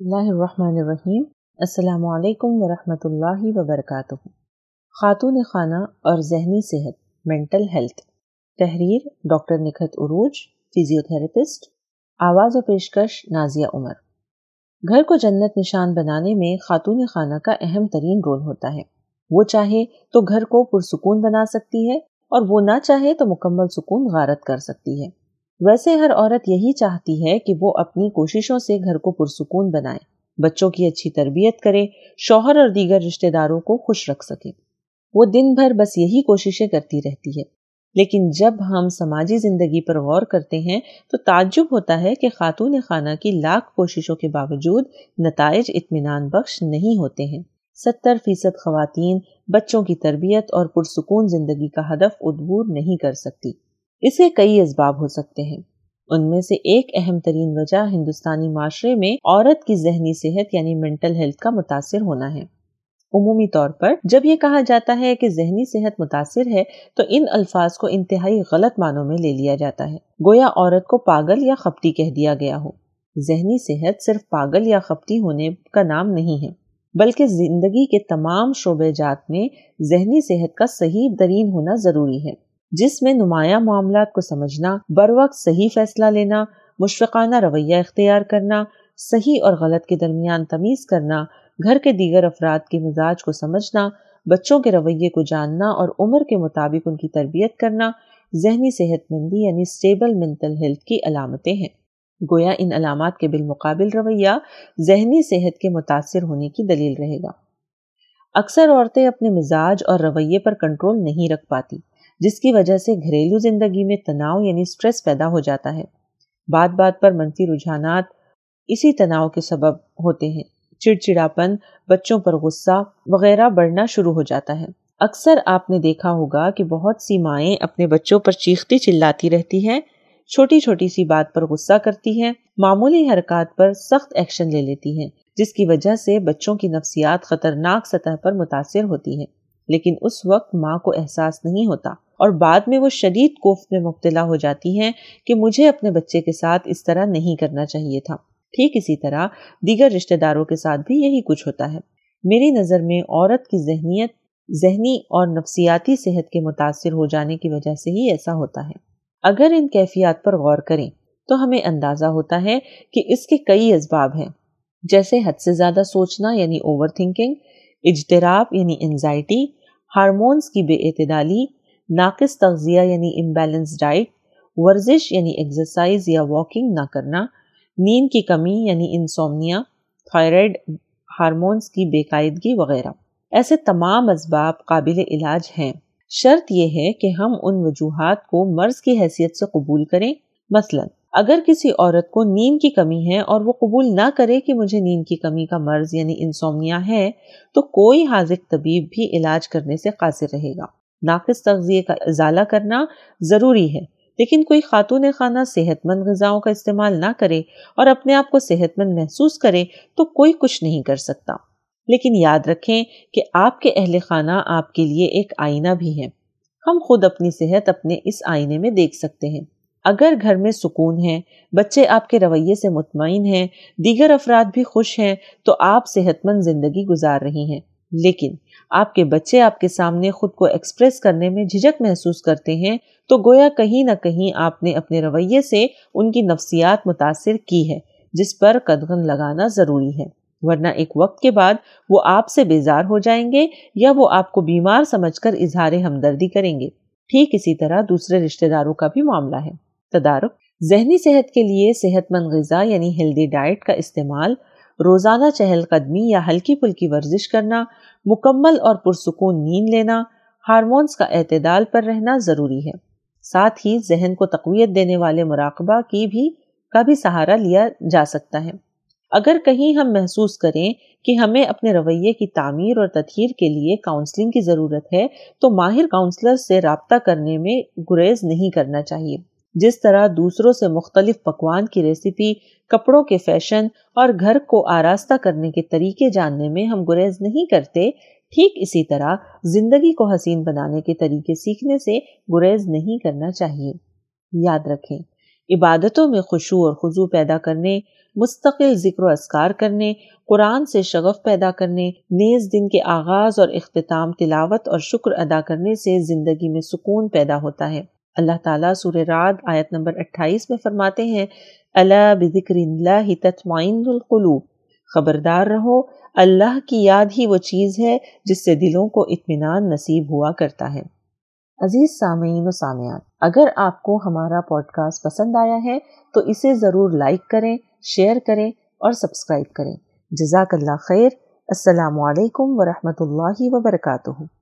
اللہ الرحمن الرحیم۔ السلام علیکم ورحمۃ اللہ وبرکاتہ۔ خاتون خانہ اور ذہنی صحت مینٹل ہیلتھ تحریر doctor Nikhat Urooj physio therapist آواز و پیشکش نازیہ عمر۔ گھر کو جنت نشان بنانے میں خاتون خانہ کا اہم ترین رول ہوتا ہے۔ وہ چاہے تو گھر کو پرسکون بنا سکتی ہے اور وہ نہ چاہے تو مکمل سکون غارت کر سکتی ہے۔ ویسے ہر عورت یہی چاہتی ہے کہ وہ اپنی کوششوں سے گھر کو پرسکون بنائے، بچوں کی اچھی تربیت کرے، شوہر اور دیگر رشتہ داروں کو خوش رکھ سکے۔ وہ دن بھر بس یہی کوششیں کرتی رہتی ہے۔ لیکن جب ہم سماجی زندگی پر غور کرتے ہیں، تو تعجب ہوتا ہے کہ خاتون خانہ کی لاکھ کوششوں کے باوجود نتائج اطمینان بخش نہیں ہوتے ہیں۔ ستر فیصد خواتین بچوں کی تربیت اور پرسکون زندگی کا ہدف ادبور نہیں کر سکتی۔ اسے کئی اسباب ہو سکتے ہیں۔ ان میں سے ایک اہم ترین وجہ ہندوستانی معاشرے میں عورت کی ذہنی صحت یعنی مینٹل ہیلتھ کا متاثر ہونا ہے۔ عمومی طور پر جب یہ کہا جاتا ہے کہ ذہنی صحت متاثر ہے، تو ان الفاظ کو انتہائی غلط معنوں میں لے لیا جاتا ہے۔ گویا عورت کو پاگل یا خپتی کہہ دیا گیا ہو۔ ذہنی صحت صرف پاگل یا خپتی ہونے کا نام نہیں ہے، بلکہ زندگی کے تمام شعبے جات میں ذہنی صحت کا صحیح ترین ہونا ضروری ہے۔ جس میں نمایاں معاملات کو سمجھنا، بر وقت صحیح فیصلہ لینا، مشفقانہ رویہ اختیار کرنا، صحیح اور غلط کے درمیان تمیز کرنا، گھر کے دیگر افراد کے مزاج کو سمجھنا، بچوں کے رویے کو جاننا اور عمر کے مطابق ان کی تربیت کرنا، ذہنی صحت مندی یعنی اسٹیبل مینٹل ہیلتھ کی علامتیں ہیں۔ گویا ان علامات کے بالمقابل رویہ ذہنی صحت کے متاثر ہونے کی دلیل رہے گا۔ اکثر عورتیں اپنے مزاج اور رویے پر کنٹرول نہیں رکھ پاتی۔ جس کی وجہ سے گھریلو زندگی میں تناؤ یعنی سٹریس پیدا ہو جاتا ہے۔ بات بات پر منفی رجحانات اسی تناؤ کے سبب ہوتے ہیں۔ چڑچڑاپن، بچوں پر غصہ وغیرہ بڑھنا شروع ہو جاتا ہے۔ اکثر آپ نے دیکھا ہوگا کہ بہت سی مائیں اپنے بچوں پر چیختی چلاتی رہتی ہیں، چھوٹی چھوٹی سی بات پر غصہ کرتی ہیں، معمولی حرکات پر سخت ایکشن لے لیتی ہیں، جس کی وجہ سے بچوں کی نفسیات خطرناک سطح پر متاثر ہوتی ہیں۔ لیکن اس وقت ماں کو احساس نہیں ہوتا۔ اور بعد میں وہ شدید کوف میں مبتلا ہو جاتی ہیں کہ مجھے اپنے بچے کے ساتھ اس طرح نہیں کرنا چاہیے تھا۔ ٹھیک اسی طرح دیگر رشتہ داروں کے ساتھ بھی یہی کچھ ہوتا ہے۔ میری نظر میں عورت کی ذہنیت، ذہنی اور نفسیاتی صحت کے متاثر ہو جانے کی وجہ سے ہی ایسا ہوتا ہے۔ اگر ان کیفیات پر غور کریں تو ہمیں اندازہ ہوتا ہے کہ اس کے کئی اسباب ہیں۔ جیسے حد سے زیادہ سوچنا یعنی اوور تھنکنگ اجتراب یعنی انزائٹی ہارمونز کی بے اعتدالی ناقص تغذیہ یعنی امبیلنس ڈائٹ ورزش یعنی ایکسرسائز یا واکنگ نہ کرنا نیند کی کمی یعنی انسومنیا تھائرائڈ ہارمونز کی بے قاعدگی وغیرہ۔ ایسے تمام اسباب قابل علاج ہیں۔ شرط یہ ہے کہ ہم ان وجوہات کو مرض کی حیثیت سے قبول کریں۔ مثلا، اگر کسی عورت کو نیند کی کمی ہے اور وہ قبول نہ کرے کہ مجھے نیند کی کمی کا مرض یعنی انسومنیا ہے، تو کوئی حاضر طبیب بھی علاج کرنے سے قاصر رہے گا۔ ناقص تغذیے کا ازالہ کرنا ضروری ہے۔ لیکن کوئی خاتون خانہ صحت مند غذاؤں کا استعمال نہ کرے اور اپنے آپ کو صحت مند محسوس کرے تو کوئی کچھ نہیں کر سکتا۔ لیکن یاد رکھیں کہ آپ کے اہل خانہ آپ کے لیے ایک آئینہ بھی ہے۔ ہم خود اپنی صحت اپنے اس آئینے میں دیکھ سکتے ہیں۔ اگر گھر میں سکون ہے، بچے آپ کے رویے سے مطمئن ہیں، دیگر افراد بھی خوش ہیں، تو آپ صحت مند زندگی گزار رہی ہیں۔ لیکن آپ کے بچے آپ کے سامنے خود کو ایکسپریس کرنے میں جھجک محسوس کرتے ہیں، تو گویا کہیں نہ کہیں آپ نے اپنے رویے سے ان کی نفسیات متاثر کی ہے، جس پر قدغن لگانا ضروری ہے۔ ورنہ ایک وقت کے بعد وہ آپ سے بیزار ہو جائیں گے یا وہ آپ کو بیمار سمجھ کر اظہار ہمدردی کریں گے۔ ٹھیک اسی طرح دوسرے رشتے داروں کا بھی معاملہ ہے۔ تدارک ذہنی صحت کے لیے صحت مند غذا یعنی ہیلدی ڈائٹ کا استعمال روزانہ چہل قدمی یا ہلکی پھلکی ورزش کرنا، مکمل اور پرسکون نیند لینا، ہارمونز کا اعتدال پر رہنا ضروری ہے۔ ساتھ ہی ذہن کو تقویت دینے والے مراقبہ کی بھی کا بھی سہارا لیا جا سکتا ہے۔ اگر کہیں ہم محسوس کریں کہ ہمیں اپنے رویے کی تعمیر اور تطہیر کے لیے کاؤنسلنگ کی ضرورت ہے، تو ماہر کاؤنسلر سے رابطہ کرنے میں گریز نہیں کرنا چاہیے۔ جس طرح دوسروں سے مختلف پکوان کی ریسیپی کپڑوں کے فیشن اور گھر کو آراستہ کرنے کے طریقے جاننے میں ہم گریز نہیں کرتے، ٹھیک اسی طرح زندگی کو حسین بنانے کے طریقے سیکھنے سے گریز نہیں کرنا چاہیے۔ یاد رکھیں، عبادتوں میں خوشو اور خضو پیدا کرنے، مستقل ذکر و اسکار کرنے، قرآن سے شغف پیدا کرنے، نیز دن کے آغاز اور اختتام تلاوت اور شکر ادا کرنے سے زندگی میں سکون پیدا ہوتا ہے۔ اللہ تعالیٰ سور راد آیت نمبر اٹھائیس میں فرماتے ہیں اللہ بذکر اللہ تطمئن القلوب، خبردار رہو، اللہ کی یاد ہی وہ چیز ہے جس سے دلوں کو اطمینان نصیب ہوا کرتا ہے۔ عزیز سامعین و سامعات، اگر آپ کو ہمارا پوڈ کاسٹ پسند آیا ہے تو اسے ضرور لائک کریں، شیئر کریں اور سبسکرائب کریں۔ جزاک اللہ خیر، السلام علیکم ورحمۃ اللہ وبرکاتہ۔